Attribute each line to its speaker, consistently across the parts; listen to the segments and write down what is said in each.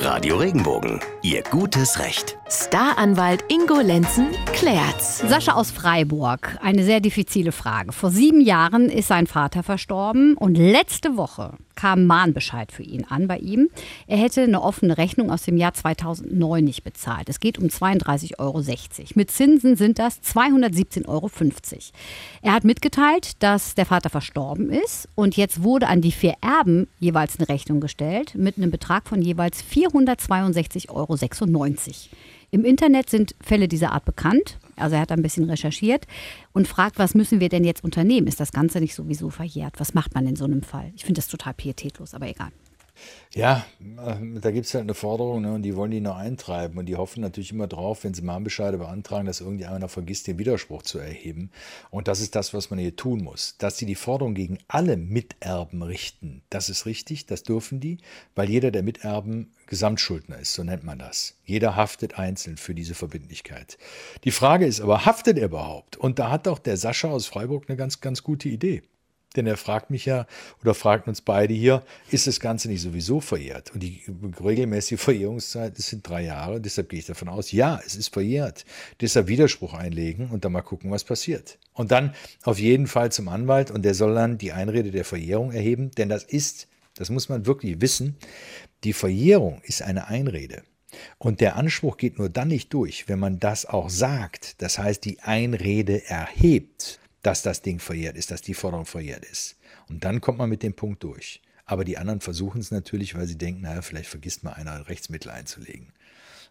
Speaker 1: Radio Regenbogen, Ihr gutes Recht.
Speaker 2: Staranwalt Ingo Lenzen klärt's.
Speaker 3: Sascha aus Freiburg, eine sehr diffizile Frage. Vor sieben Jahren ist sein Vater verstorben und letzte Woche kam Mahnbescheid für ihn an bei ihm. Er hätte eine offene Rechnung aus dem Jahr 2009 nicht bezahlt. Es geht um 32,60 Euro. Mit Zinsen sind das 217,50 Euro. Er hat mitgeteilt, dass der Vater verstorben ist und jetzt wurde an die vier Erben jeweils eine Rechnung gestellt mit einem Betrag von jeweils 462,96 Euro. Im Internet sind Fälle dieser Art bekannt. Also er hat ein bisschen recherchiert und fragt, was müssen wir denn jetzt unternehmen? Ist das Ganze nicht sowieso verjährt? Was macht man in so einem Fall? Ich finde das total pietätlos, aber egal.
Speaker 4: Ja, äh, da gibt es halt eine Forderung ne, und die wollen die noch eintreiben und die hoffen natürlich immer drauf, wenn sie Mahnbescheide beantragen, dass irgendjemand vergisst, den Widerspruch zu erheben. Und das ist das, was man hier tun muss. Dass sie die Forderung gegen alle Miterben richten, das ist richtig, das dürfen die, weil jeder der Miterben Gesamtschuldner ist, so nennt man das. Jeder haftet einzeln für diese Verbindlichkeit. Die Frage ist aber, haftet er überhaupt? Und da hat auch der Sascha aus Freiburg eine ganz, ganz gute Idee. Denn er fragt mich ja oder fragt uns beide hier, ist das Ganze nicht sowieso verjährt? Und die regelmäßige Verjährungszeit sind drei Jahre. Deshalb gehe ich davon aus, ja, es ist verjährt. Deshalb Widerspruch einlegen und dann mal gucken, was passiert. Und dann auf jeden Fall zum Anwalt und der soll dann die Einrede der Verjährung erheben, denn das ist, das muss man wirklich wissen, die Verjährung ist eine Einrede. Und der Anspruch geht nur dann nicht durch, wenn man das auch sagt. Das heißt, die Einrede erhebt dass das Ding verjährt ist, dass die Forderung verjährt ist. Und dann kommt man mit dem Punkt durch. Aber die anderen versuchen es natürlich, weil sie denken, naja, vielleicht vergisst mal einer Rechtsmittel einzulegen.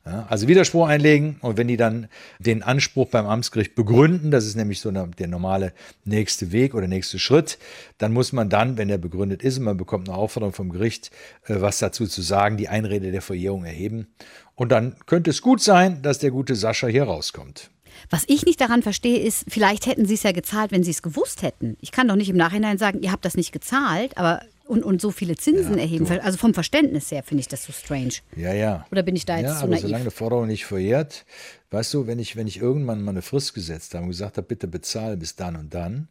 Speaker 4: Ja, also Widerspruch einlegen und wenn die dann den Anspruch beim Amtsgericht begründen, das ist nämlich so eine, der normale nächste Weg oder nächste Schritt, dann muss man dann, wenn er begründet ist und man bekommt eine Aufforderung vom Gericht, äh, was dazu zu sagen, die Einrede der Verjährung erheben. Und dann könnte es gut sein, dass der gute Sascha hier rauskommt.
Speaker 3: Was ich nicht daran verstehe, ist, vielleicht hätten sie es ja gezahlt, wenn sie es gewusst hätten. Ich kann doch nicht im Nachhinein sagen, ihr habt das nicht gezahlt, aber und, und so viele Zinsen ja, erheben. Du. Also vom Verständnis her finde ich das so strange.
Speaker 4: Ja, ja.
Speaker 3: Oder bin ich da jetzt
Speaker 4: ja,
Speaker 3: so
Speaker 4: aber
Speaker 3: naiv?
Speaker 4: solange eine Forderung nicht verjährt, weißt du, wenn ich, wenn ich irgendwann mal eine Frist gesetzt habe und gesagt habe, bitte bezahl bis dann und dann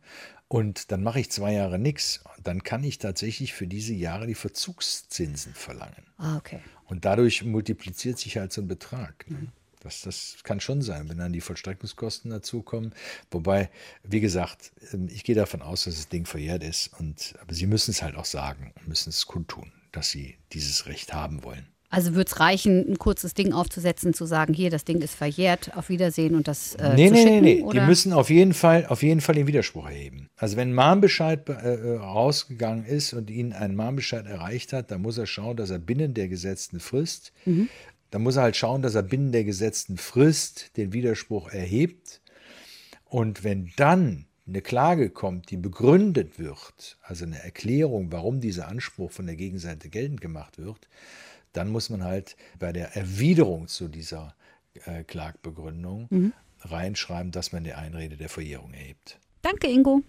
Speaker 4: und dann mache ich zwei Jahre nichts, dann kann ich tatsächlich für diese Jahre die Verzugszinsen verlangen.
Speaker 3: Ah, okay.
Speaker 4: Und dadurch multipliziert sich halt so ein Betrag. Ne? Mhm. Das, das kann schon sein, wenn dann die Vollstreckungskosten dazukommen. Wobei, wie gesagt, ähm, ich gehe davon aus, dass das Ding verjährt ist. Und, aber Sie müssen es halt auch sagen und müssen es kundtun, dass Sie dieses Recht haben wollen.
Speaker 3: Also würde es reichen, ein kurzes Ding aufzusetzen, zu sagen, hier, das Ding ist verjährt, auf Wiedersehen und das äh,
Speaker 4: nee,
Speaker 3: zu
Speaker 4: nee,
Speaker 3: schicken?
Speaker 4: Nee, nee,
Speaker 3: oder?
Speaker 4: die müssen auf jeden Fall, auf jeden Fall den Widerspruch erheben. Also wenn ein Mahnbescheid äh, äh, rausgegangen ist und ihn ein Mahnbescheid erreicht hat, dann muss er schauen, dass er binnen der gesetzten Frist mhm dann muss er halt schauen, dass er binnen der gesetzten Frist den Widerspruch erhebt. Und wenn dann eine Klage kommt, die begründet wird, also eine Erklärung, warum dieser Anspruch von der Gegenseite geltend gemacht wird, dann muss man halt bei der Erwiderung zu dieser äh, Klagbegründung mhm. reinschreiben, dass man die Einrede der Verjährung erhebt.
Speaker 3: Danke, Ingo.